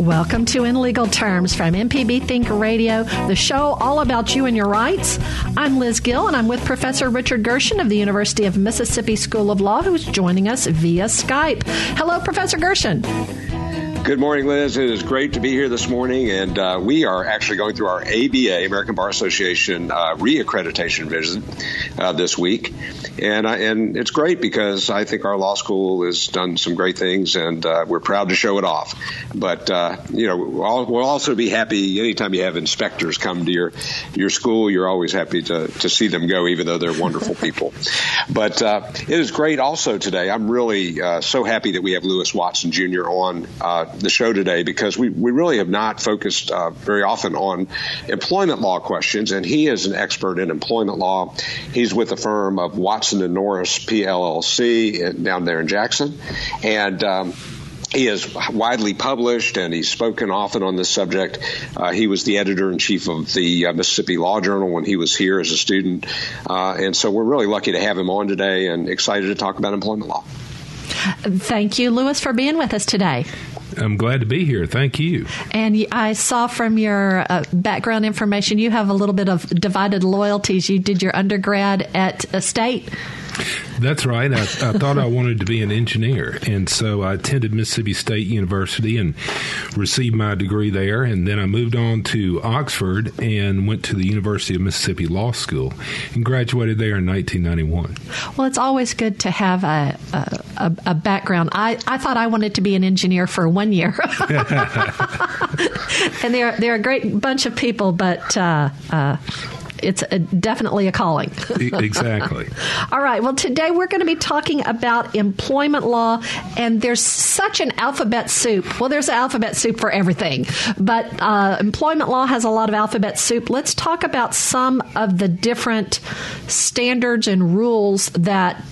Welcome to In Legal Terms from MPB Think Radio, the show all about you and your rights. I'm Liz Gill, and I'm with Professor Richard Gershon of the University of Mississippi School of Law, who's joining us via Skype. Hello, Professor Gershon. Good morning, Liz. It is great to be here this morning, and uh, we are actually going through our ABA, American Bar Association, uh, reaccreditation visit uh, this week, and and it's great because I think our law school has done some great things, and uh, we're proud to show it off. But uh, you know, we'll, we'll also be happy anytime you have inspectors come to your your school. You're always happy to to see them go, even though they're wonderful people. But uh, it is great also today. I'm really so happy that we have Louis Watson Jr. on the show today because we, we really have not focused uh, very often on employment law questions, and he is an expert in employment law. He's with the firm of Watson and Norris PLLC down there in Jackson, and. Um, he is widely published and he's spoken often on this subject. Uh, he was the editor in chief of the uh, Mississippi Law Journal when he was here as a student. Uh, and so we're really lucky to have him on today and excited to talk about employment law. Thank you, Louis, for being with us today. I'm glad to be here. Thank you. And I saw from your uh, background information you have a little bit of divided loyalties. You did your undergrad at a state. That's right. I, I thought I wanted to be an engineer, and so I attended Mississippi State University and received my degree there. And then I moved on to Oxford and went to the University of Mississippi Law School and graduated there in 1991. Well, it's always good to have a a, a background. I, I thought I wanted to be an engineer for one year, and they're they're a great bunch of people, but. Uh, uh, it's a, definitely a calling. exactly. All right. Well, today we're going to be talking about employment law, and there's such an alphabet soup. Well, there's an alphabet soup for everything, but uh, employment law has a lot of alphabet soup. Let's talk about some of the different standards and rules that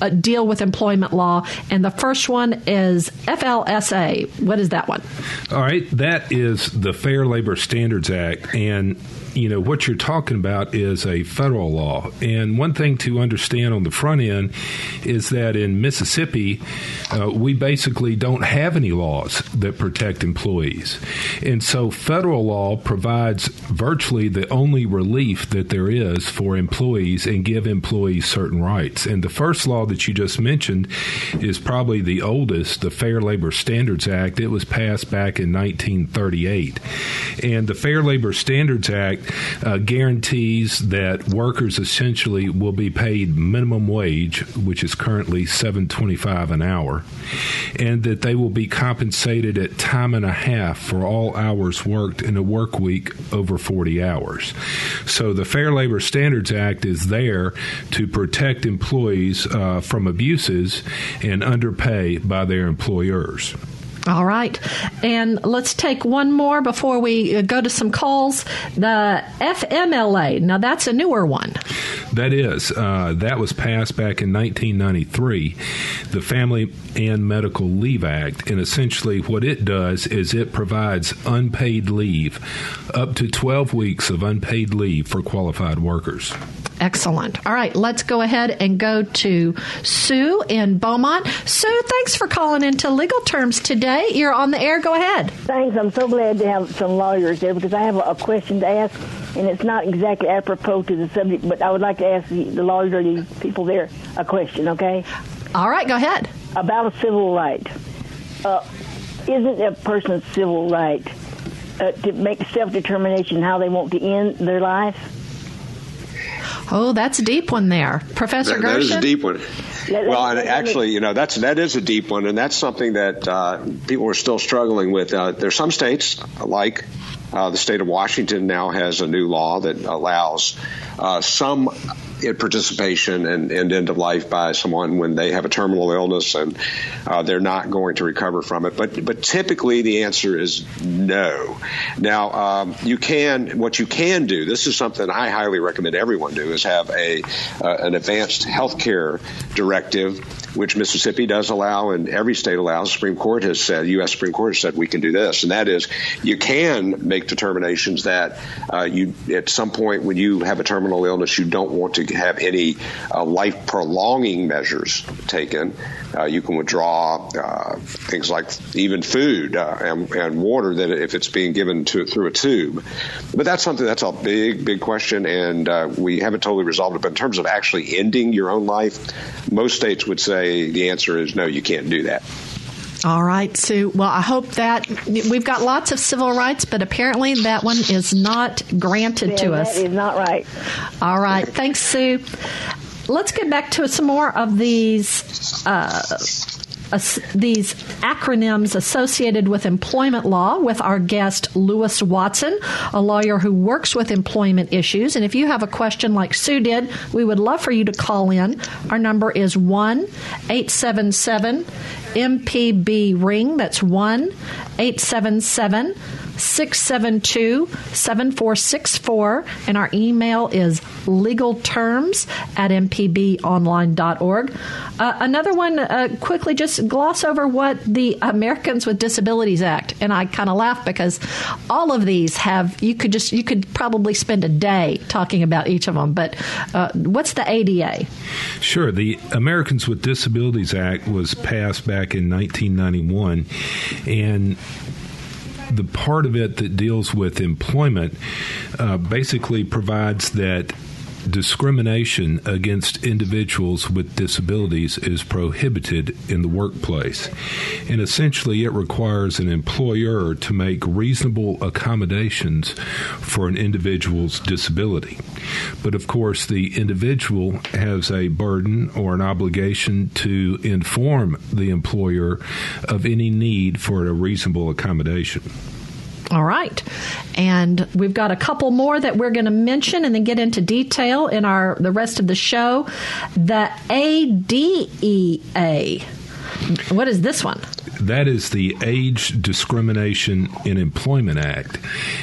uh, deal with employment law, and the first one is FLSA. What is that one? All right, that is the Fair Labor Standards Act, and you know, what you're talking about is a federal law. And one thing to understand on the front end is that in Mississippi, uh, we basically don't have any laws that protect employees. And so federal law provides virtually the only relief that there is for employees and give employees certain rights. And the first law that you just mentioned is probably the oldest, the Fair Labor Standards Act. It was passed back in 1938. And the Fair Labor Standards Act uh, guarantees that workers essentially will be paid minimum wage, which is currently seven twenty-five an hour, and that they will be compensated at time and a half for all hours worked in a work week over forty hours. So the Fair Labor Standards Act is there to protect employees uh, from abuses and underpay by their employers. All right. And let's take one more before we uh, go to some calls. The FMLA. Now, that's a newer one. That is. Uh, that was passed back in 1993, the Family and Medical Leave Act. And essentially, what it does is it provides unpaid leave, up to 12 weeks of unpaid leave for qualified workers. Excellent. All right, let's go ahead and go to Sue in Beaumont. Sue, thanks for calling into legal terms today. You're on the air. Go ahead. Thanks. I'm so glad to have some lawyers there because I have a question to ask, and it's not exactly apropos to the subject, but I would like to ask the, the lawyers or the people there a question, okay? All right, go ahead. About a civil right. Uh, isn't a person's civil right uh, to make self determination how they want to end their life? Oh, that's a deep one there, Professor that, Gershon. That is a deep one. Well, and actually, you know, that's that is a deep one, and that's something that uh, people are still struggling with. Uh, there's some states like uh, the state of Washington now has a new law that allows uh, some participation and, and end of life by someone when they have a terminal illness and uh, they're not going to recover from it. But but typically the answer is no. Now um, you can what you can do. This is something I highly recommend everyone do is have a uh, an advanced health care directive which Mississippi does allow and every state allows. The Supreme Court has said, U.S. Supreme Court has said we can do this, and that is you can make determinations that uh, you at some point when you have a terminal illness, you don't want to have any uh, life prolonging measures taken. Uh, you can withdraw uh, things like even food uh, and, and, water that if it's being given to through a tube. But that's something that's a big, big question, and uh, we haven't totally resolved it. But in terms of actually ending your own life, most states would say the answer is no, you can't do that. All right, Sue. Well, I hope that we've got lots of civil rights, but apparently that one is not granted yeah, to us. That is not right. All right. Thanks, Sue. Let's get back to some more of these. Uh, These acronyms associated with employment law with our guest Louis Watson, a lawyer who works with employment issues. And if you have a question like Sue did, we would love for you to call in. Our number is 1 877 MPB Ring. That's 1 877 672 7464. And our email is legalterms at mpbonline.org. Uh, another one, uh, quickly just gloss over what the Americans with Disabilities Act. And I kind of laugh because all of these have, you could just, you could probably spend a day talking about each of them. But uh, what's the ADA? Sure. The Americans with Disabilities Act was passed back in 1991. And the part of it that deals with employment uh, basically provides that discrimination against individuals with disabilities is prohibited in the workplace. And essentially, it requires an employer to make reasonable accommodations for an individual's disability. But of course, the individual has a burden or an obligation to inform the employer of any need for a reasonable accommodation. All right. And we've got a couple more that we're going to mention and then get into detail in our the rest of the show. The ADEA. What is this one? That is the Age Discrimination in Employment Act.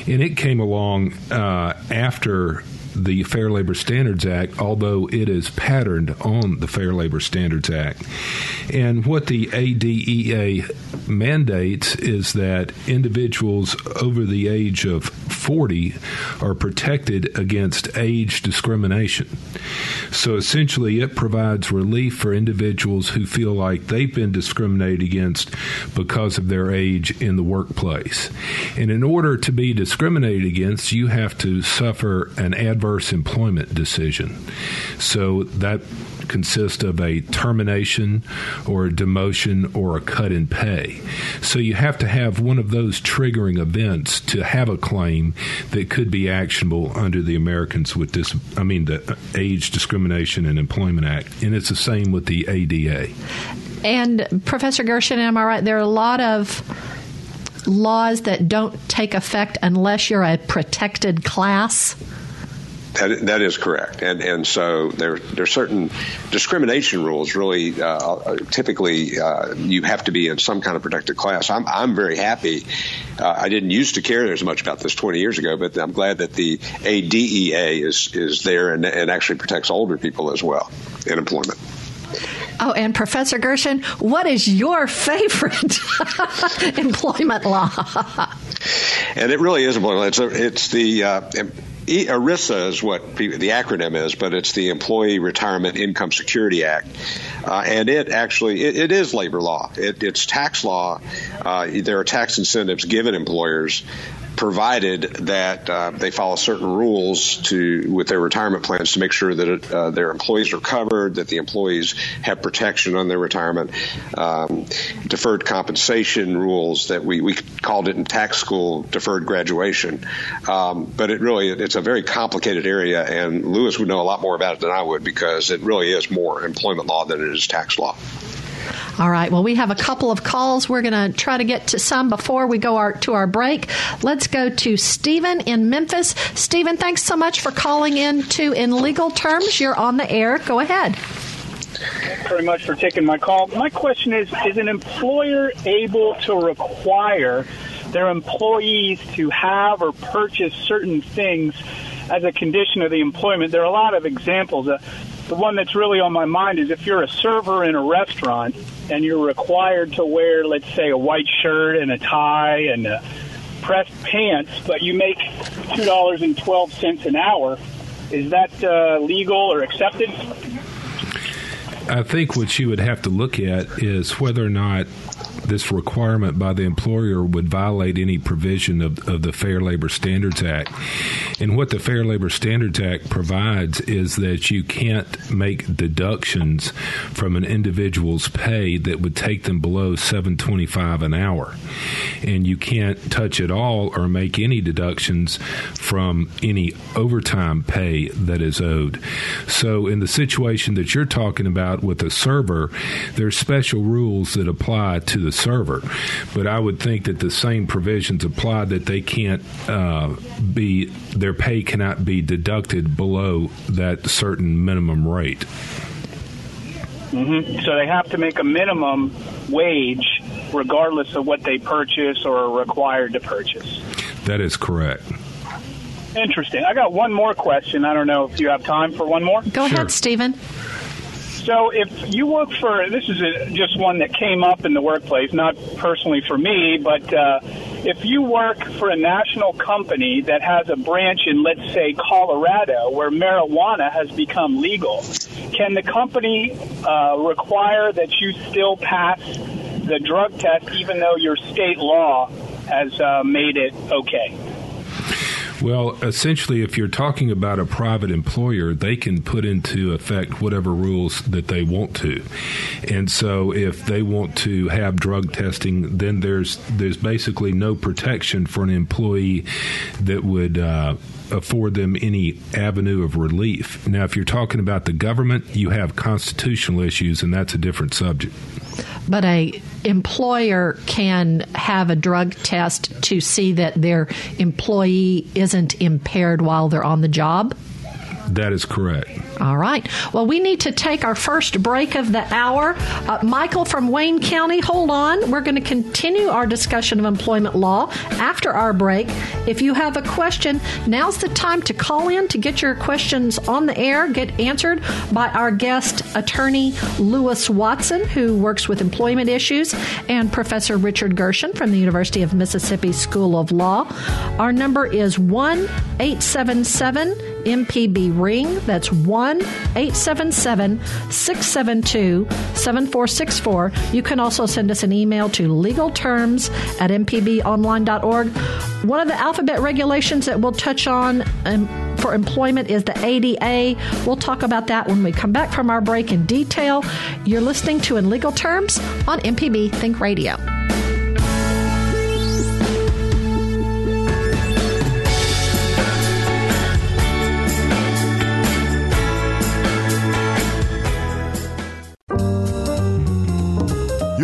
And it came along uh, after the Fair Labor Standards Act, although it is patterned on the Fair Labor Standards Act. And what the ADEA mandates is that individuals over the age of 40 are protected against age discrimination. So essentially, it provides relief for individuals who feel like they've been discriminated against because of their age in the workplace. And in order to be discriminated against, you have to suffer an adverse employment decision. So that consists of a termination or a demotion or a cut in pay. So you have to have one of those triggering events to have a claim that could be actionable under the Americans with this, I mean, the Age Discrimination and Employment Act. And it's the same with the ADA. And Professor Gershon, am I right? There are a lot of laws that don't take effect unless you're a protected class. That, that is correct, and and so there there are certain discrimination rules. Really, uh, typically uh, you have to be in some kind of protected class. I'm I'm very happy. Uh, I didn't used to care as much about this 20 years ago, but I'm glad that the ADEA is is there and, and actually protects older people as well in employment. Oh, and Professor Gershon, what is your favorite employment law? and it really is employment. It's, a, it's the uh, ERISA is what the acronym is, but it's the Employee Retirement Income Security Act, uh, and it actually it, it is labor law. It, it's tax law. Uh, there are tax incentives given employers provided that uh, they follow certain rules to with their retirement plans to make sure that uh, their employees are covered, that the employees have protection on their retirement, um, deferred compensation rules that we, we called it in tax school deferred graduation. Um, but it really it's a very complicated area, and Louis would know a lot more about it than I would because it really is more employment law than it is tax law. All right. Well, we have a couple of calls. We're going to try to get to some before we go our, to our break. Let's go to Stephen in Memphis. Stephen, thanks so much for calling in to In Legal Terms. You're on the air. Go ahead. Thanks very much for taking my call. My question is Is an employer able to require their employees to have or purchase certain things as a condition of the employment? There are a lot of examples. Uh, the one that's really on my mind is if you're a server in a restaurant and you're required to wear, let's say, a white shirt and a tie and a pressed pants, but you make two dollars and twelve cents an hour. Is that uh, legal or accepted? I think what you would have to look at is whether or not this requirement by the employer would violate any provision of, of the Fair Labor Standards Act. And what the Fair Labor Standards Act provides is that you can't make deductions from an individual's pay that would take them below 725 an hour. And you can't touch at all or make any deductions from any overtime pay that is owed. So in the situation that you're talking about with a server, there's special rules that apply to the server. But I would think that the same provisions apply that they can't uh, be their pay cannot be deducted below that certain minimum rate. Mm-hmm. So they have to make a minimum wage regardless of what they purchase or are required to purchase. That is correct. Interesting. I got one more question. I don't know if you have time for one more. Go Sure. ahead, Stephen. So, if you work for this is a, just one that came up in the workplace, not personally for me, but uh, if you work for a national company that has a branch in, let's say, Colorado, where marijuana has become legal, can the company uh, require that you still pass the drug test, even though your state law has uh, made it okay? Well, essentially, if you're talking about a private employer, they can put into effect whatever rules that they want to, and so if they want to have drug testing, then there's there's basically no protection for an employee that would. Uh, afford them any avenue of relief. Now, if you're talking about the government, you have constitutional issues, and that's a different subject. But a employer can have a drug test to see that their employee isn't impaired while they're on the job. That is correct. All right. Well, we need to take our first break of the hour. Uh, Michael from Wayne County, hold on. We're going to continue our discussion of employment law after our break. If you have a question, now's the time to call in to get your questions on the air, get answered by our guest attorney Louis Watson, who works with employment issues, and Professor Richard Gershon from the University of Mississippi School of Law. Our number is 1 877 MPB Ring. That's 1 877 672 7464. You can also send us an email to legalterms at mpbonline.org. One of the alphabet regulations that we'll touch on um, for employment is the ADA. We'll talk about that when we come back from our break in detail. You're listening to In Legal Terms on MPB Think Radio.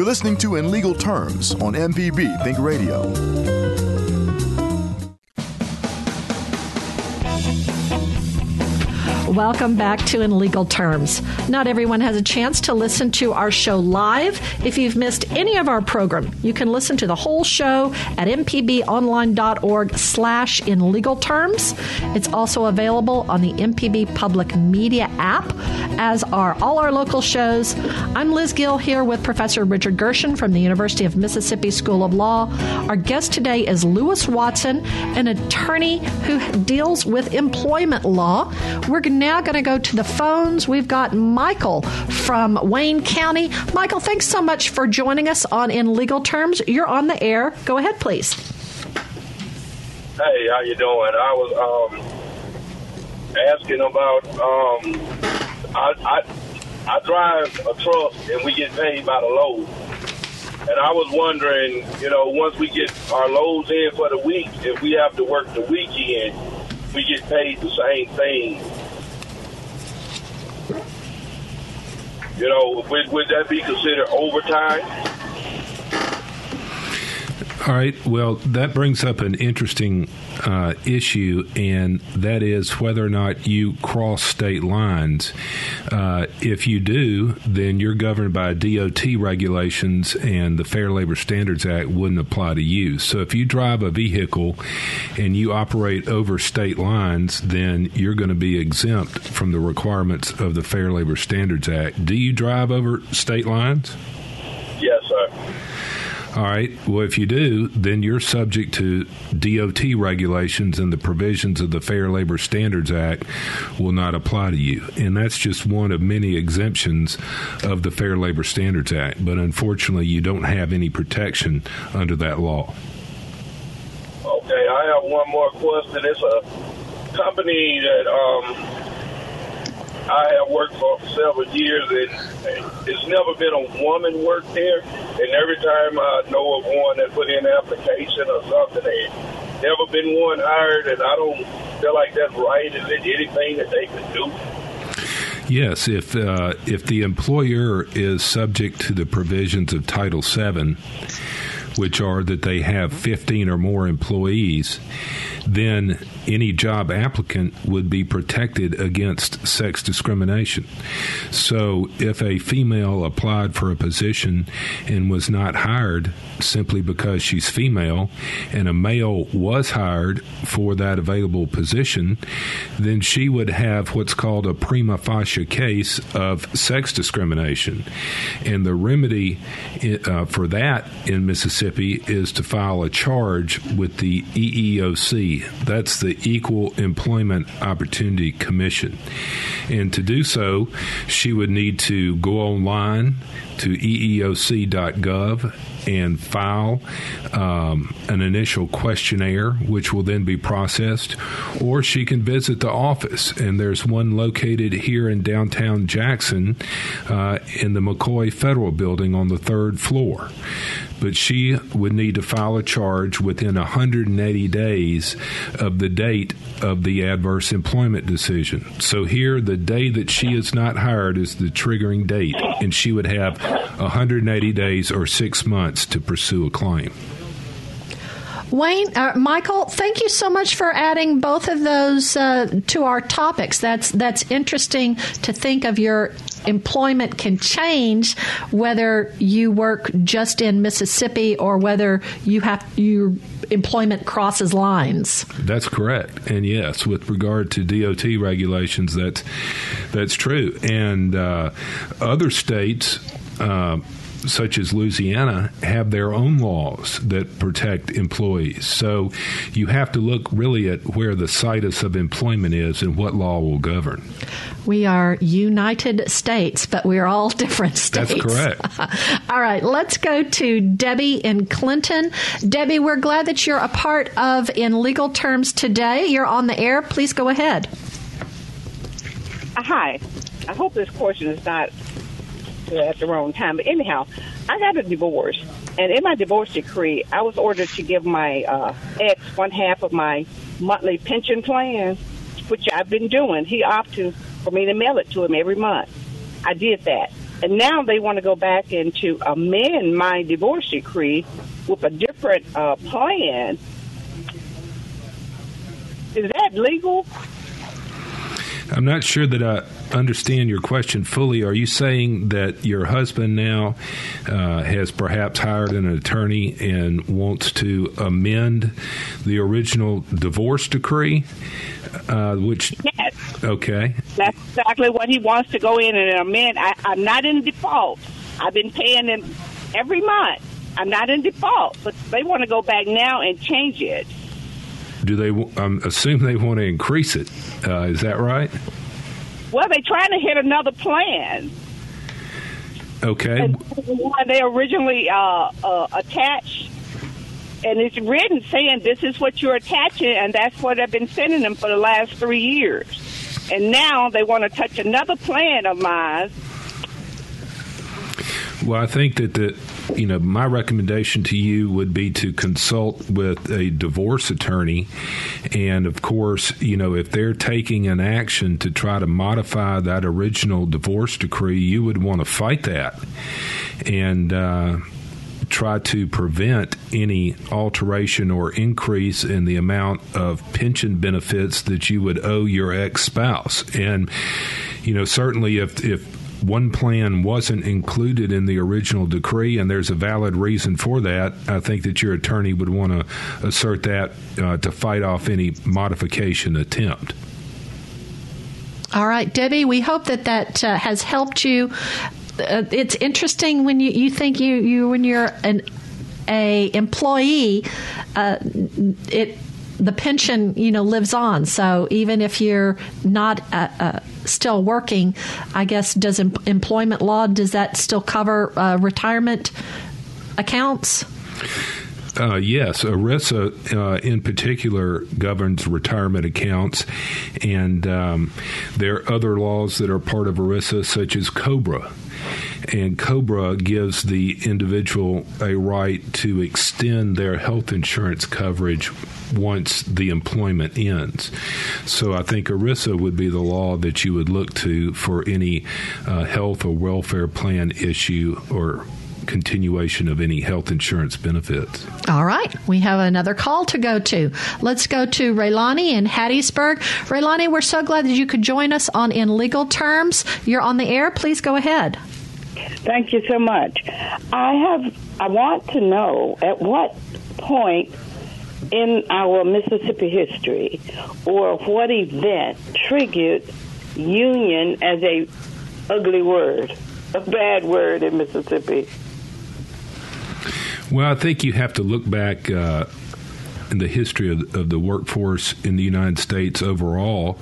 You're listening to In Legal Terms on MPB Think Radio. Welcome back to In Legal Terms. Not everyone has a chance to listen to our show live. If you've missed any of our program, you can listen to the whole show at mpbonline.org slash in legal terms. It's also available on the MPB Public Media app, as are all our local shows. I'm Liz Gill here with Professor Richard Gershon from the University of Mississippi School of Law. Our guest today is Louis Watson, an attorney who deals with employment law. We're now going to go to the phones. We've got Michael from Wayne County. Michael, thanks so much for joining us on In Legal Terms. You're on the air. Go ahead, please. Hey, how you doing? I was um, asking about um, I, I I drive a truck and we get paid by the load. And I was wondering, you know, once we get our loads in for the week, if we have to work the weekend, we get paid the same thing. You know, would, would that be considered overtime? All right. Well, that brings up an interesting uh, issue, and that is whether or not you cross state lines. Uh, if you do, then you're governed by DOT regulations, and the Fair Labor Standards Act wouldn't apply to you. So if you drive a vehicle and you operate over state lines, then you're going to be exempt from the requirements of the Fair Labor Standards Act. Do you drive over state lines? All right. Well, if you do, then you're subject to DOT regulations and the provisions of the Fair Labor Standards Act will not apply to you. And that's just one of many exemptions of the Fair Labor Standards Act. But unfortunately, you don't have any protection under that law. Okay, I have one more question. It's a company that um, I have worked for several years, and it's never been a woman work there. And every time I know of one that put in an application or something, they never been one hired, and I don't feel like that's right. Is it anything that they could do? Yes, if uh, if the employer is subject to the provisions of Title VII, which are that they have 15 or more employees, then any job applicant would be protected against sex discrimination. So if a female applied for a position and was not hired simply because she's female, and a male was hired for that available position, then she would have what's called a prima facie case of sex discrimination. And the remedy uh, for that in Mississippi is to file a charge with the EEOC. That's the Equal Employment Opportunity Commission. And to do so, she would need to go online to eeoc.gov and file um, an initial questionnaire, which will then be processed, or she can visit the office. And there's one located here in downtown Jackson uh, in the McCoy Federal Building on the third floor. But she would need to file a charge within 180 days of the date of the adverse employment decision. So here, the day that she is not hired is the triggering date, and she would have 180 days or six months to pursue a claim. Wayne, uh, Michael, thank you so much for adding both of those uh, to our topics. That's that's interesting to think of your employment can change whether you work just in Mississippi or whether you have your employment crosses lines. That's correct, and yes, with regard to DOT regulations, that's that's true, and uh, other states. Uh, such as Louisiana, have their own laws that protect employees. So you have to look really at where the situs of employment is and what law will govern. We are United States, but we are all different states. That's correct. all right, let's go to Debbie in Clinton. Debbie, we're glad that you're a part of In Legal Terms today. You're on the air. Please go ahead. Hi. I hope this question is not at the wrong time. But anyhow, I got a divorce, and in my divorce decree, I was ordered to give my uh, ex one half of my monthly pension plan, which I've been doing. He opted for me to mail it to him every month. I did that. And now they want to go back and to amend my divorce decree with a different uh, plan. Is that legal? I'm not sure that I understand your question fully. Are you saying that your husband now uh, has perhaps hired an attorney and wants to amend the original divorce decree? Uh, which yes, okay, that's exactly what he wants to go in and amend. I, I'm not in default. I've been paying him every month. I'm not in default, but they want to go back now and change it. Do they? I assume they want to increase it. Uh, is that right? Well, they're trying to hit another plan. Okay. And they originally uh, uh, attached, and it's written saying this is what you're attaching, and that's what I've been sending them for the last three years. And now they want to touch another plan of mine. Well, I think that the you know, my recommendation to you would be to consult with a divorce attorney. And of course, you know, if they're taking an action to try to modify that original divorce decree, you would want to fight that. And, uh, try to prevent any alteration or increase in the amount of pension benefits that you would owe your ex spouse. And, you know, certainly if, if one plan wasn't included in the original decree, and there's a valid reason for that, I think that your attorney would want to assert that uh, to fight off any modification attempt. All right, Debbie, we hope that that uh, has helped you. Uh, it's interesting when you, you think you, you when you're an a employee, uh, it the pension you know lives on. So even if you're not uh, uh, still working, I guess does em- employment law does that still cover uh, retirement accounts? Uh, yes, ERISA uh, in particular governs retirement accounts, and um, there are other laws that are part of ERISA, such as COBRA. And COBRA gives the individual a right to extend their health insurance coverage once the employment ends. So I think ERISA would be the law that you would look to for any uh, health or welfare plan issue or continuation of any health insurance benefits. All right. We have another call to go to. Let's go to Raylani in Hattiesburg. Raylani, we're so glad that you could join us on In Legal Terms. You're on the air. Please go ahead. Thank you so much. I have I want to know at what point in our Mississippi history or what event triggered union as a ugly word, a bad word in Mississippi. Well, I think you have to look back uh, in the history of, of, the workforce in the United States overall,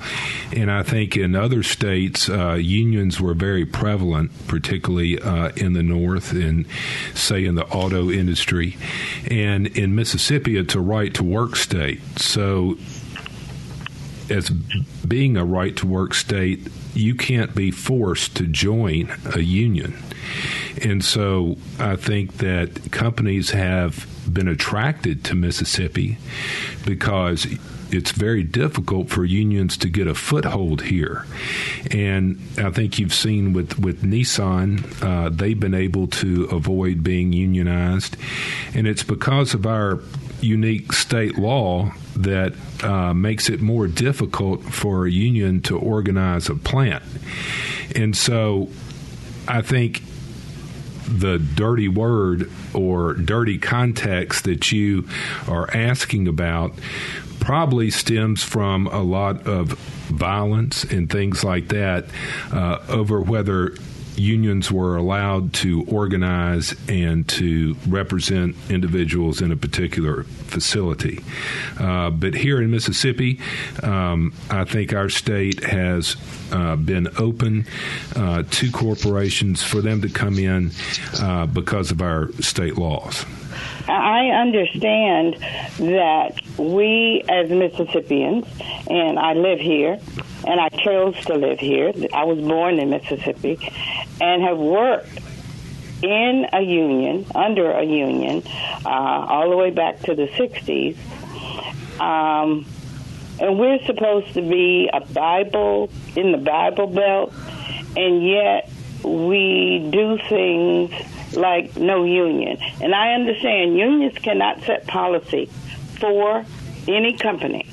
and I think in other states uh, unions were very prevalent, particularly uh, in the North and say in the auto industry, and in Mississippi it's a right to work state. So, as being a right to work state, you can't be forced to join a union. And so I think that companies have been attracted to Mississippi because it's very difficult for unions to get a foothold here. And I think you've seen with, with Nissan, uh, they've been able to avoid being unionized. And it's because of our unique state law that uh, makes it more difficult for a union to organize a plant. And so I think the dirty word or dirty context that you are asking about probably stems from a lot of violence and things like that uh, over whether unions were allowed to organize and to represent individuals in a particular facility. Uh, but here in Mississippi, um, I think our state has uh, been open uh, to corporations for them to come in uh, because of our state laws. I understand that we as Mississippians, and I live here, and I chose to live here. I was born in Mississippi, and have worked in a union, under a union, uh, all the way back to the 60s. Um, and we're supposed to be a Bible in the Bible Belt, and yet we do things like no union. And I understand unions cannot set policy for any company.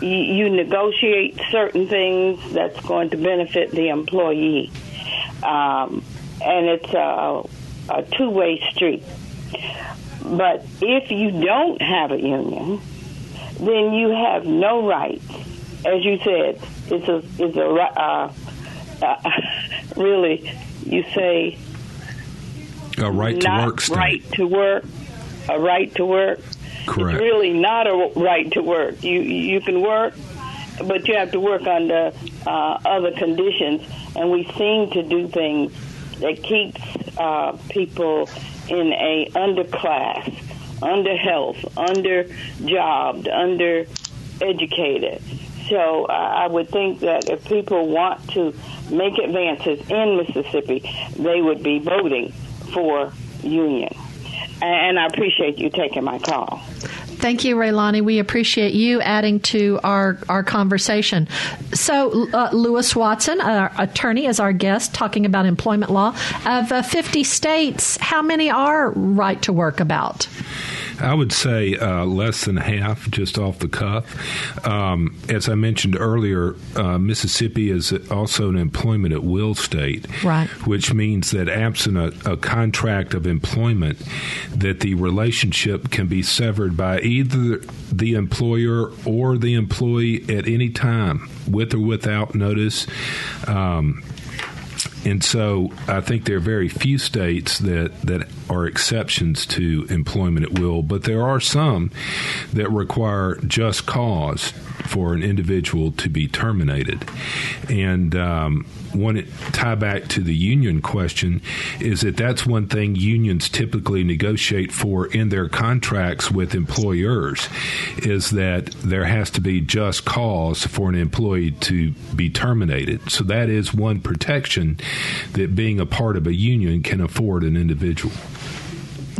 You, you negotiate certain things that's going to benefit the employee, um, and it's a, a two-way street. But if you don't have a union, then you have no rights. As you said, it's a it's a uh, uh, really you say a right to work state. right to work, a right to work. Correct. It's really not a right to work. You you can work, but you have to work under uh, other conditions. And we seem to do things that keeps uh, people in a underclass, under health, under jobbed, under educated. So uh, I would think that if people want to make advances in Mississippi, they would be voting for union. And I appreciate you taking my call. Thank you, Raylani. We appreciate you adding to our, our conversation. So, uh, Louis Watson, our attorney, is our guest talking about employment law. Of uh, 50 states, how many are right to work about? I would say uh, less than half, just off the cuff. Um, as I mentioned earlier, uh, Mississippi is also an employment at will state, right? Which means that absent a, a contract of employment, that the relationship can be severed by either the employer or the employee at any time, with or without notice. Um, and so I think there are very few states that, that are exceptions to employment at will, but there are some that require just cause for an individual to be terminated. And um, one tie back to the union question is that that's one thing unions typically negotiate for in their contracts with employers is that there has to be just cause for an employee to be terminated. So that is one protection that being a part of a union can afford an individual.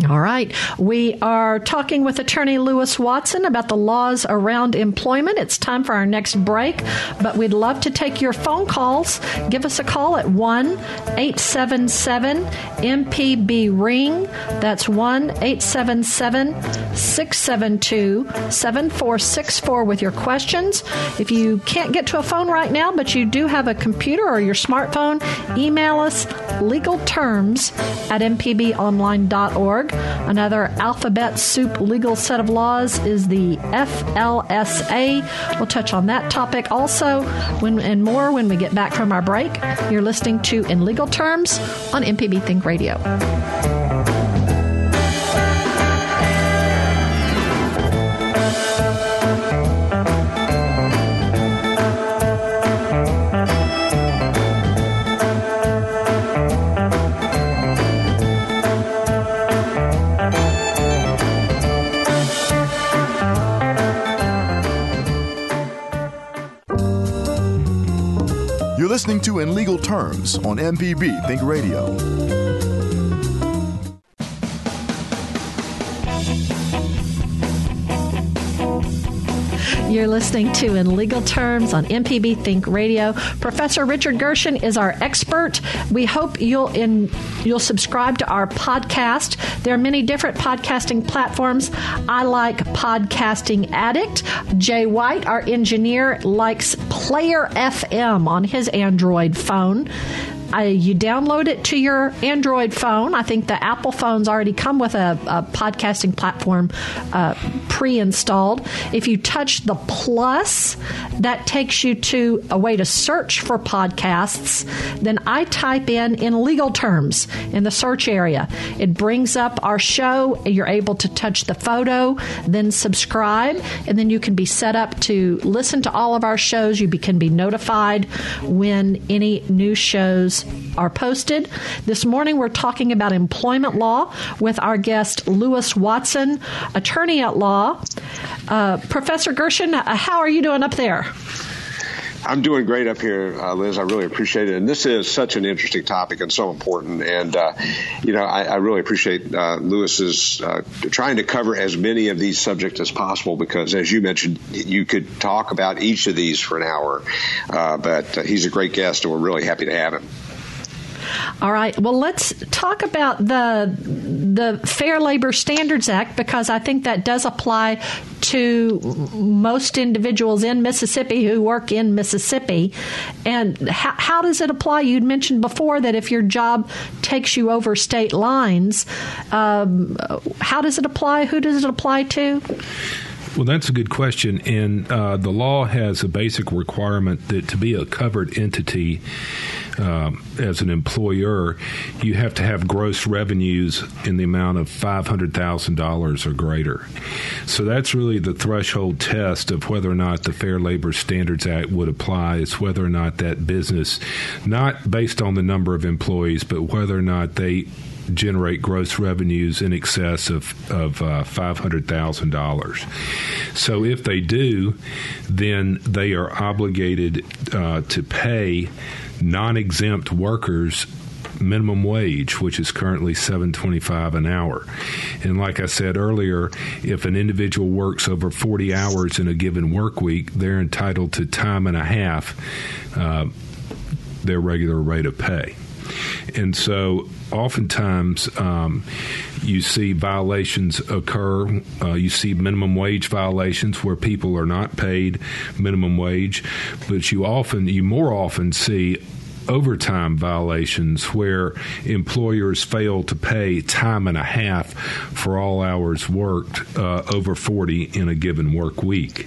All right. We are talking with attorney Louis Watson about the laws around employment. It's time for our next break, but we'd love to take your phone calls. Give us a call at 1 877 MPB Ring. That's 1 877 672 7464 with your questions. If you can't get to a phone right now, but you do have a computer or your smartphone, email us legal terms at mpbonline.org. Another alphabet soup legal set of laws is the FLSA. We'll touch on that topic also when, and more when we get back from our break. You're listening to In Legal Terms on MPB Think Radio. Listening to In Legal Terms on MPB Think Radio. You're listening to In Legal Terms on MPB Think Radio. Professor Richard Gershon is our expert. We hope you'll in you'll subscribe to our podcast. There are many different podcasting platforms. I like Podcasting Addict. Jay White, our engineer, likes Player FM on his Android phone. Uh, you download it to your Android phone. I think the Apple phones already come with a, a podcasting platform uh, pre installed. If you touch the plus, that takes you to a way to search for podcasts. Then I type in in legal terms in the search area. It brings up our show. You're able to touch the photo, then subscribe, and then you can be set up to listen to all of our shows. You be, can be notified when any new shows are posted. This morning, we're talking about employment law with our guest, Louis Watson, attorney at law. Uh, Professor Gershon, uh, how are you doing up there? I'm doing great up here, uh, Liz. I really appreciate it. And this is such an interesting topic and so important. And, uh, you know, I, I, really appreciate uh, Louis's uh, trying to cover as many of these subjects as possible because, as you mentioned, you could talk about each of these for an hour. Uh, but he's a great guest, and we're really happy to have him. All right. Well, let's talk about the the Fair Labor Standards Act because I think that does apply to most individuals in Mississippi who work in Mississippi. And how, how does it apply? You'd mentioned before that if your job takes you over state lines, um, how does it apply? Who does it apply to? Well, that's a good question. And uh, the law has a basic requirement that to be a covered entity uh, as an employer, you have to have gross revenues in the amount of $500,000 or greater. So that's really the threshold test of whether or not the Fair Labor Standards Act would apply, is whether or not that business, not based on the number of employees, but whether or not they generate gross revenues in excess of, of uh, $500,000. So if they do, then they are obligated uh, to pay non exempt workers minimum wage, which is currently seven twenty-five an hour. And like I said earlier, if an individual works over forty hours in a given work week, they're entitled to time and a half uh, their regular rate of pay. And so, oftentimes, um, you see violations occur. Uh, you see minimum wage violations where people are not paid minimum wage, but you often, you more often see overtime violations where employers fail to pay time and a half for all hours worked uh, over 40 in a given work week.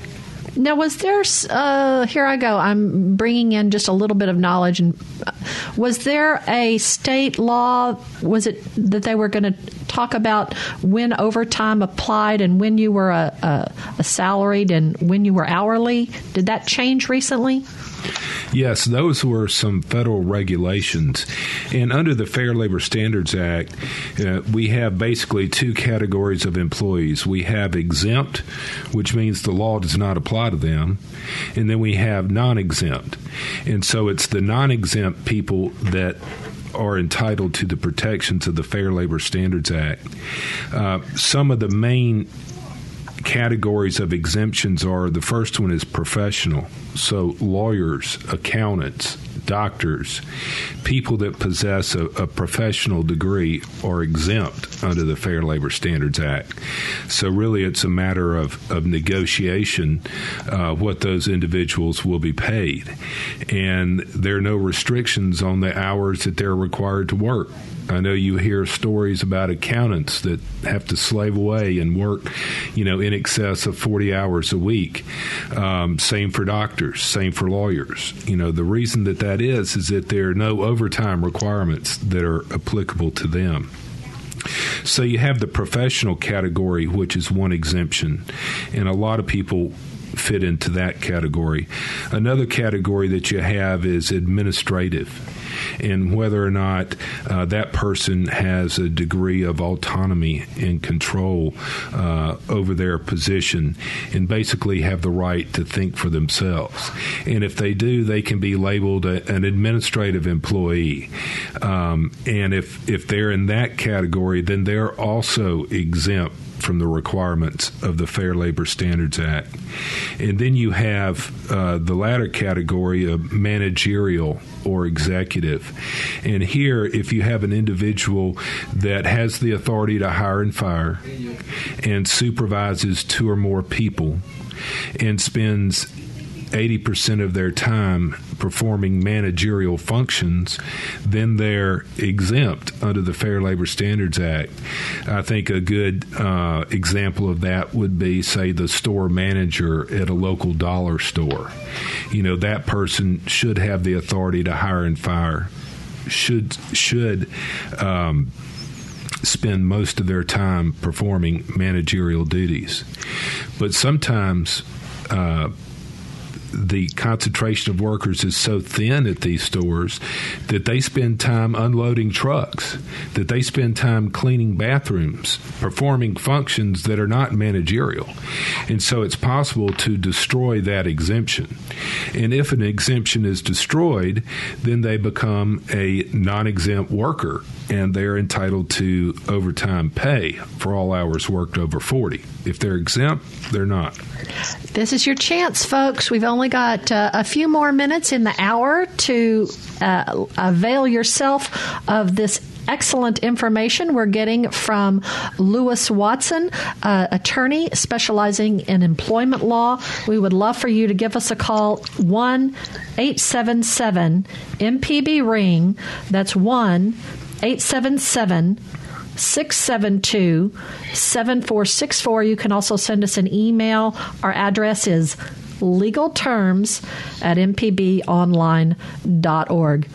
Now, was there? Uh, here I go. I'm bringing in just a little bit of knowledge. And uh, was there a state law? Was it that they were going to talk about when overtime applied and when you were a, a, a salaried and when you were hourly? Did that change recently? Yes, those were some federal regulations. And under the Fair Labor Standards Act, uh, we have basically two categories of employees. We have exempt, which means the law does not apply to them, and then we have non exempt. And so it's the non exempt people that are entitled to the protections of the Fair Labor Standards Act. Uh, some of the main categories of exemptions are the first one is professional. So, lawyers, accountants, doctors, people that possess a, a, professional degree are exempt under the Fair Labor Standards Act. So, really, it's a matter of, of negotiation uh, what those individuals will be paid. And there are no restrictions on the hours that they're required to work. I know you hear stories about accountants that have to slave away and work, you know, in excess of 40 hours a week. Um, same for doctors, same for lawyers. You know, the reason that that is is that there are no overtime requirements that are applicable to them. So you have the professional category, which is one exemption, and a lot of people fit into that category. Another category that you have is administrative and whether or not uh, that person has a degree of autonomy and control uh, over their position and basically have the right to think for themselves. And if they do, they can be labeled a, an administrative employee. Um, and if, if they're in that category, then they're also exempt from the requirements of the Fair Labor Standards Act. And then you have uh, the latter category of managerial or executive. And here, if you have an individual that has the authority to hire and fire and supervises two or more people and spends 80% of their time performing managerial functions, then they're exempt under the Fair Labor Standards Act. I think a good uh, example of that would be, say, the store manager at a local dollar store. You know, that person should have the authority to hire and fire, should, should, um, spend most of their time performing managerial duties. But sometimes uh, the concentration of workers is so thin at these stores that they spend time unloading trucks, that they spend time cleaning bathrooms, performing functions that are not managerial. And so it's possible to destroy that exemption. And if an exemption is destroyed, then they become a non exempt worker and they're entitled to overtime pay for all hours worked over 40. If they're exempt, they're not. This is your chance, folks. We've only got uh, a few more minutes in the hour to uh, avail yourself of this excellent information we're getting from Louis Watson, uh, attorney specializing in employment law. We would love for you to give us a call 1 877 MPB Ring. That's 1 877 672 7464. You can also send us an email. Our address is legalterms at mpbonline.org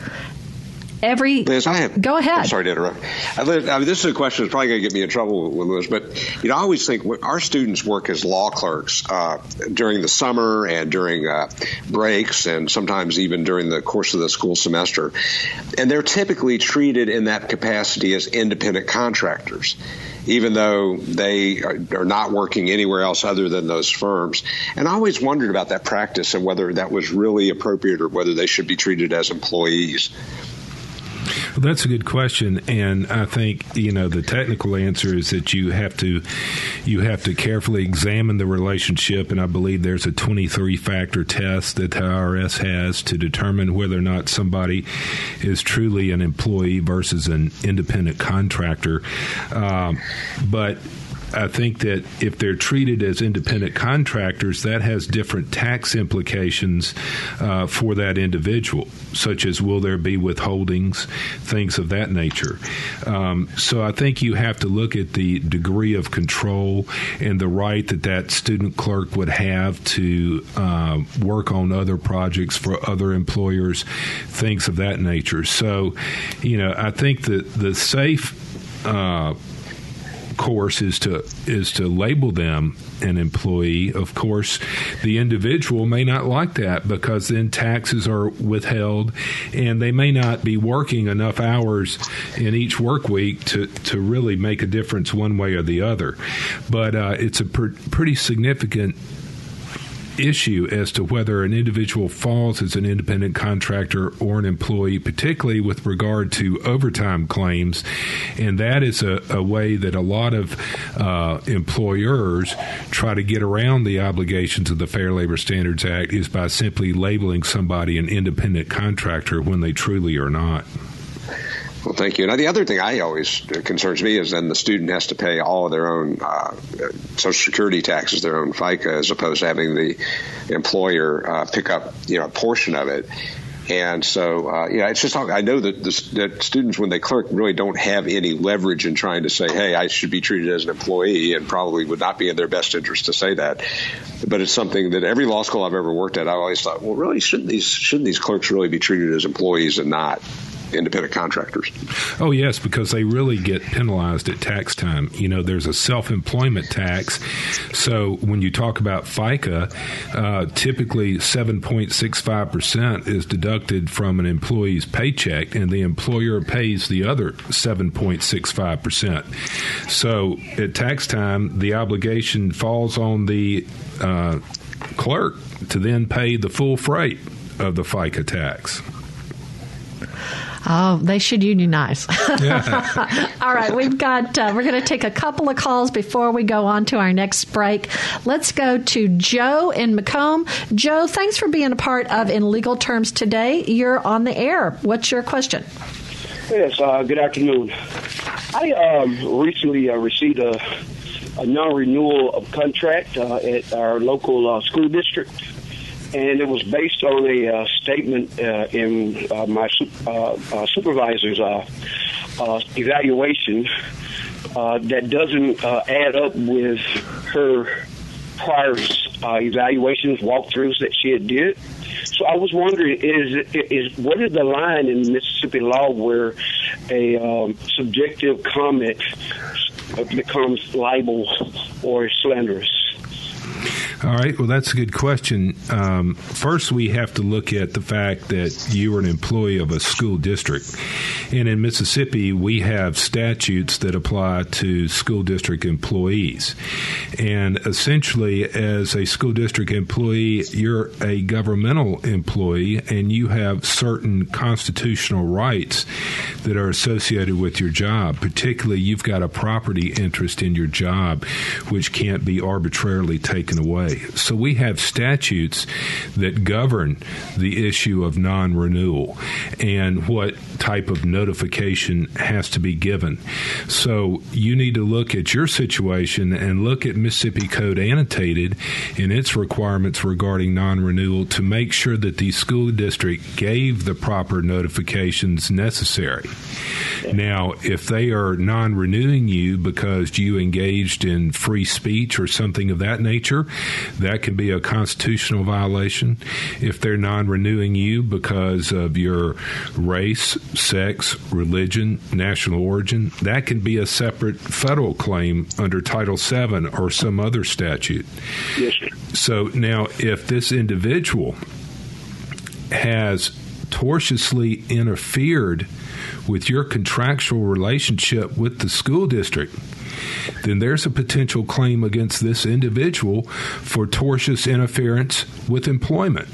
every. Liz, I have. Go ahead. I'm sorry to interrupt. I, I mean, this is a question that's probably going to get me in trouble with Liz, but you know, I always think our students work as law clerks uh, during the summer and during uh, breaks, and sometimes even during the course of the school semester, and they're typically treated in that capacity as independent contractors even though they are not working anywhere else other than those firms. And I always wondered about that practice and whether that was really appropriate or whether they should be treated as employees. Well, that's a good question, and I think you know the technical answer is that you have to you have to carefully examine the relationship, and I believe there's a 23 factor test that the IRS has to determine whether or not somebody is truly an employee versus an independent contractor. Um, but I think that if they're treated as independent contractors, that has different tax implications uh, for that individual, such as will there be withholdings, things of that nature. Um, so I think you have to look at the degree of control and the right that that student clerk would have to uh, work on other projects for other employers, things of that nature. So, you know, I think that the safe uh, course is to is to label them an employee. Of course, the individual may not like that because then taxes are withheld, and they may not be working enough hours in each work week to to really make a difference one way or the other. But uh, it's a per, pretty significant issue as to whether an individual falls as an independent contractor or an employee, particularly with regard to overtime claims. And that is a, a way that a lot of uh, employers try to get around the obligations of the Fair Labor Standards Act is by simply labeling somebody an independent contractor when they truly are not. Well, thank you. Now, the other thing I always uh, concerns me is then the student has to pay all of their own uh, Social Security taxes, their own FICA, as opposed to having the employer uh, pick up you know a portion of it. And so, uh, yeah, it's just I know that, the, that students, when they clerk, really don't have any leverage in trying to say, "Hey, I should be treated as an employee," and probably would not be in their best interest to say that. But it's something that every law school I've ever worked at, I always thought, well, really, shouldn't these shouldn't these clerks really be treated as employees and not independent contractors. Oh, yes, because they really get penalized at tax time. You know, there's a self employment tax. So when you talk about FICA, uh, typically 7.65% is deducted from an employee's paycheck, and the employer pays the other 7.65%. So at tax time, the obligation falls on the uh, clerk to then pay the full freight of the FICA tax. Oh, they should unionize. All right, we've got. Uh, we're going to take a couple of calls before we go on to our next break. Let's go to Joe in McComb. Joe, thanks for being a part of In Legal Terms today. You're on the air. What's your question? Yes. Uh, good afternoon. I um, recently uh, received a, a non-renewal of contract uh, at our local uh, school district and it was based on a uh, statement uh, in uh, my supervisor's evaluation that doesn't add up with her prior evaluations, walkthroughs that she had did. So I was wondering, is is what is the line in Mississippi law where a um, subjective comment becomes libel or slanderous? All right. Well, that's a good question. Um, first, we have to look at the fact that you are an employee of a school district. And in Mississippi, we have statutes that apply to school district employees. And essentially, as a school district employee, you're a governmental employee and you have certain constitutional rights that are associated with your job. Particularly, you've got a property interest in your job, which can't be arbitrarily taken away. So we have statutes that govern the issue of non renewal and what type of notification has to be given. So you need to look at your situation and look at Mississippi Code annotated in its requirements regarding non renewal to make sure that the school district gave the proper notifications necessary. Now, if they are non renewing you because you engaged in free speech or something of that nature, that can be a constitutional violation. If they're non renewing you because of your race, sex, religion, national origin, that can be a separate federal claim under Title VII or some other statute. Yes, sir. So now, if this individual has tortiously interfered with your contractual relationship with the school district, then there's a potential claim against this individual for tortious interference with employment.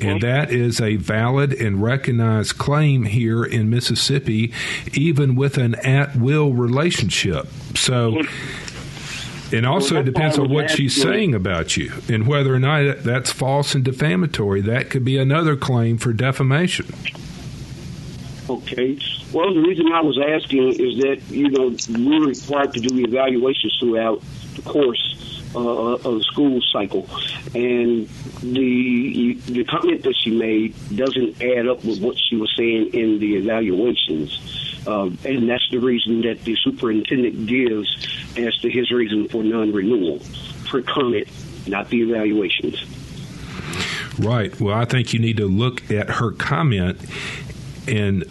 And that is a valid and recognized claim here in Mississippi, even with an at will relationship. So. And also, it depends on what she's saying about you and whether or not that's false and defamatory. That could be another claim for defamation. Okay. Well, the reason I was asking is that, you know, we're required to do evaluations throughout the course uh, of the school cycle. And the the comment that she made doesn't add up with what she was saying in the evaluations. Uh, and that's the reason that the superintendent gives as to his reason for non-renewal. For comment, not the evaluations. Right. Well, I think you need to look at her comment and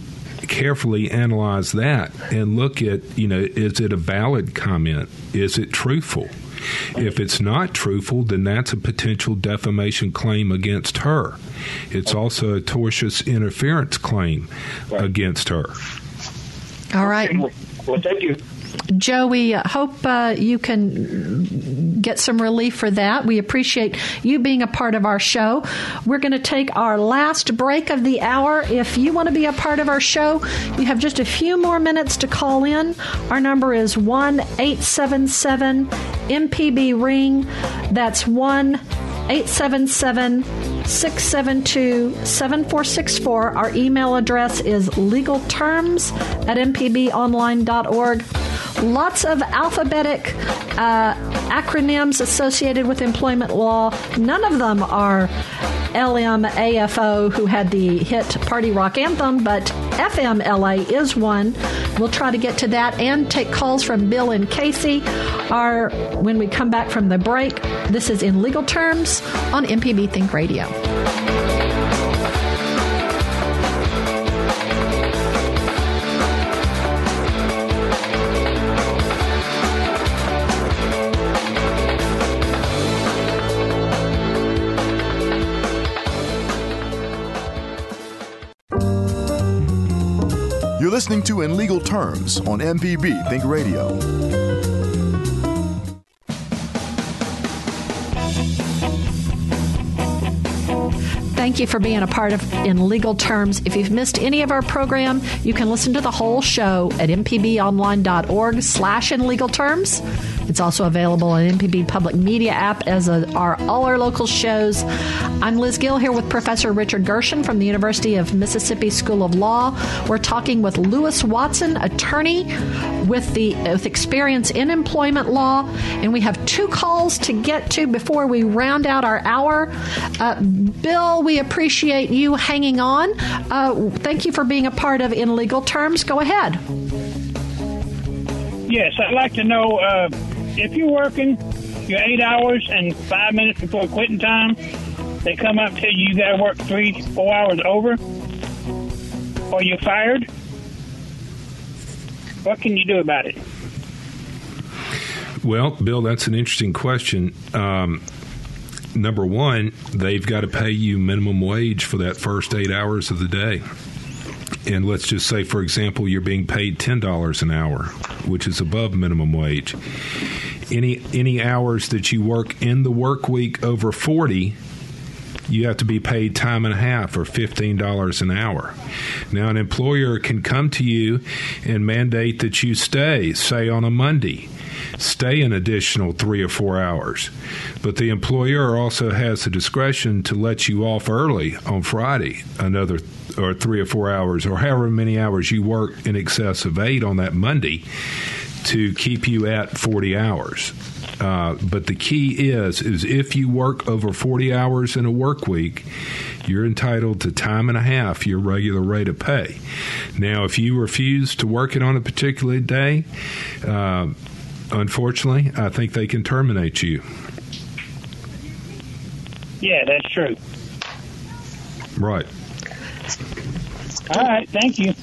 carefully analyze that and look at, you know, is it a valid comment? Is it truthful? If it's not truthful, then that's a potential defamation claim against her. It's also a tortious interference claim against her. All right. Well, thank you. Joey, hope uh, you can get some relief for that. We appreciate you being a part of our show. We're going to take our last break of the hour. If you want to be a part of our show, you have just a few more minutes to call in. Our number is 1 877 MPB Ring. That's 1 877 672 7464. Our email address is legalterms at mpbonline.org. Lots of alphabetic uh, acronyms associated with employment law. None of them are LMAFO, who had the hit Party Rock Anthem, but FMLA is one. We'll try to get to that and take calls from Bill and Casey. Our, when we come back from the break, this is in legal terms on MPB Think Radio. You're listening to In Legal Terms on MPB Think Radio. Thank you for being a part of In Legal Terms. If you've missed any of our program, you can listen to the whole show at mpbonline.org slash in legal terms. It's also available on MPB Public Media app as are all our local shows. I'm Liz Gill here with Professor Richard Gershon from the University of Mississippi School of Law. We're talking with Louis Watson, attorney with the with experience in employment law, and we have two calls to get to before we round out our hour. Uh, Bill, we appreciate you hanging on. Uh, thank you for being a part of In Legal Terms. Go ahead. Yes, I'd like to know uh, if you're working your eight hours and five minutes before quitting time, they come up to you you got to work three, four hours over, or you're fired. What can you do about it? Well, Bill, that's an interesting question. Um, number one, they've got to pay you minimum wage for that first eight hours of the day. And let's just say, for example, you're being paid ten dollars an hour, which is above minimum wage. Any any hours that you work in the work week over forty, you have to be paid time and a half or $15 an hour. Now, an employer can come to you and mandate that you stay, say on a Monday, stay an additional three or four hours. But the employer also has the discretion to let you off early on Friday, another or three or four hours, or however many hours you work in excess of eight on that Monday to keep you at 40 hours. Uh, but the key is is if you work over 40 hours in a work week, you're entitled to time and a half your regular rate of pay. Now, if you refuse to work it on a particular day, uh, unfortunately, I think they can terminate you. Yeah, that's true. Right. All right, thank you.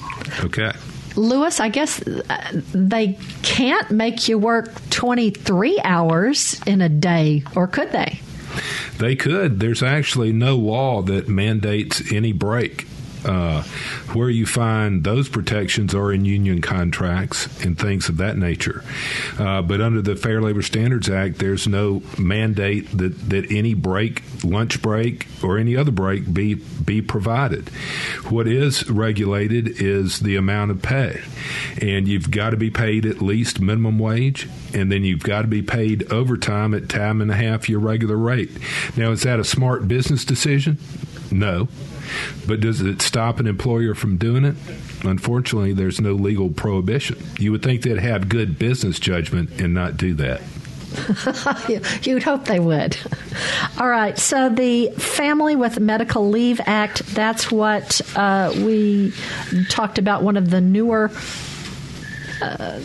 Okay. Louis, I guess uh, they can't make you work 23 hours in a day, or could they? They could. There's actually no law that mandates any break. Uh, where you find those protections are in union contracts and things of that nature. Uh, but under the Fair Labor Standards Act, there's no mandate that, that any break, lunch break, or any other break be be provided. What is regulated is the amount of pay, and you've got to be paid at least minimum wage, and then you've got to be paid overtime at time and a half your regular rate. Now, is that a smart business decision? No. But does it stop an employer from doing it? Unfortunately, there's no legal prohibition. You would think they'd have good business judgment and not do that. You'd hope they would. All right. So the Family with Medical Leave Act, that's what uh, we talked about, one of the newer. Uh,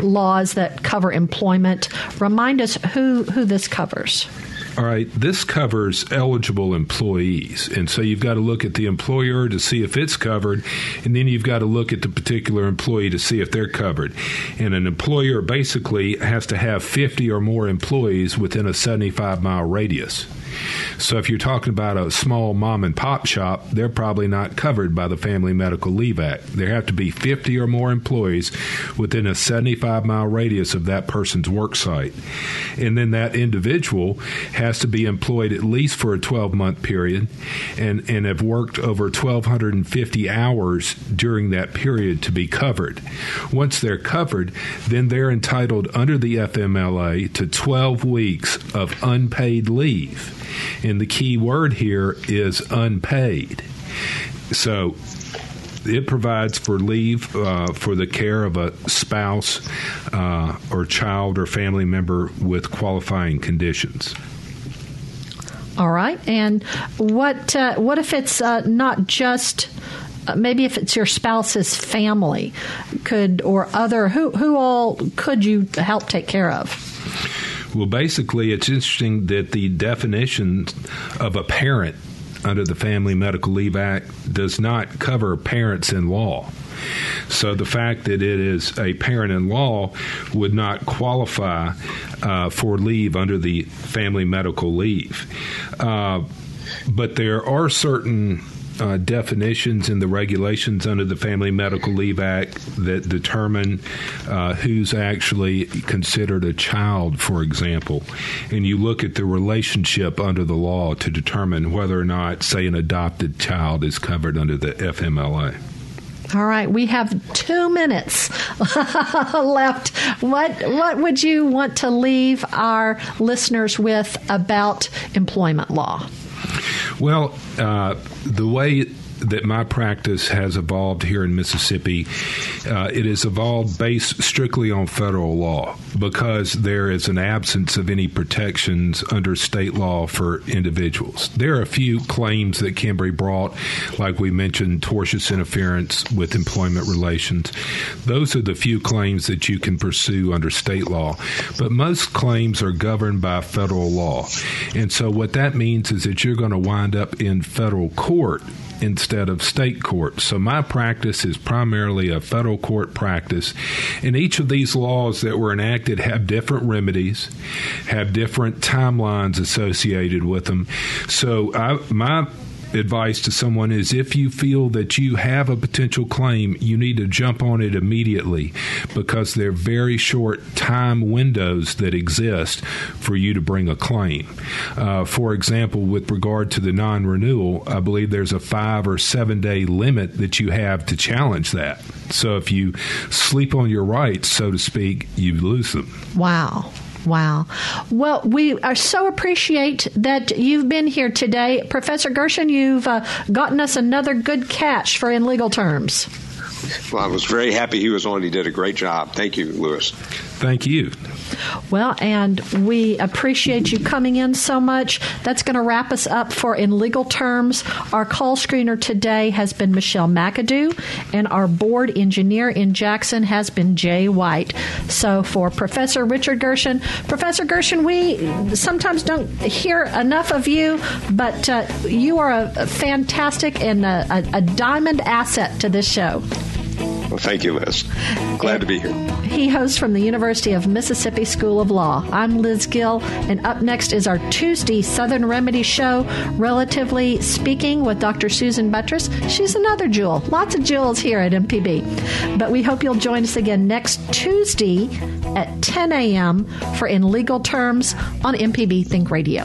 laws that cover employment. Remind us who who this covers. All right, this covers eligible employees. And so you've got to look at the employer to see if it's covered, and then you've got to look at the particular employee to see if they're covered. And an employer basically has to have 50 or more employees within a 75 mile radius. So if you're talking about a small mom and pop shop, they're probably not covered by the Family Medical Leave Act. There have to be 50 or more employees within a 75 mile radius of that person's work site. And then that individual has to be employed at least for a 12 month period and, and have worked over 1,250 hours during that period to be covered. Once they're covered, then they're entitled under the FMLA to 12 weeks of unpaid leave. And the key word here is unpaid. So it provides for leave uh, for the care of a spouse uh, or child or family member with qualifying conditions. All right, and what uh, what if it's uh, not just uh, maybe if it's your spouse's family could or other who who all could you help take care of? Well, basically, it's interesting that the definition of a parent under the Family Medical Leave Act does not cover parents in law. So the fact that it is a parent in law would not qualify uh, for leave under the Family Medical Leave. Uh, but there are certain uh, definitions in the regulations under the Family Medical Leave Act that determine uh, who's actually considered a child, for example. And you look at the relationship under the law to determine whether or not, say, an adopted child is covered under the FMLA. All right, we have two minutes left. What what would you want to leave our listeners with about employment law? Well, uh, the way that my practice has evolved here in Mississippi, uh, it has evolved based strictly on federal law because there is an absence of any protections under state law for individuals. There are a few claims that can be brought, like we mentioned, tortious interference with employment relations. Those are the few claims that you can pursue under state law, but most claims are governed by federal law. And so what that means is that you're going to wind up in federal court instead of state court. So my practice is primarily a federal court practice. And each of these laws that were enacted have different remedies, have different timelines associated with them. So I, my advice to someone is if you feel that you have a potential claim, you need to jump on it immediately because there are very short time windows that exist for you to bring a claim. Uh, for example, with regard to the non renewal, I believe there's a five or seven day limit that you have to challenge that. So if you sleep on your rights, so to speak, you lose them. Wow. Wow. Well, we are so appreciate that you've been here today. Professor Gershon, you've uh, gotten us another good catch for in legal terms. Well, I was very happy he was on. He did a great job. Thank you, Louis. Thank you. Well, and we appreciate you coming in so much. That's going to wrap us up for In Legal Terms. Our call screener today has been Michelle McAdoo, and our board engineer in Jackson has been Jay White. So for Professor Richard Gershon, Professor Gershon, we sometimes don't hear enough of you, but uh, you are a, fantastic and a, a, a diamond asset to this show. Well, thank you, Liz. Glad to be here. He hosts from the University of Mississippi School of Law. I'm Liz Gill, and up next is our Tuesday Southern Remedy show, Relatively Speaking, with Dr. Susan Buttross. She's another jewel. Lots of jewels here at MPB. But we hope you'll join us again next Tuesday at 10 a.m. for In Legal Terms on MPB Think Radio.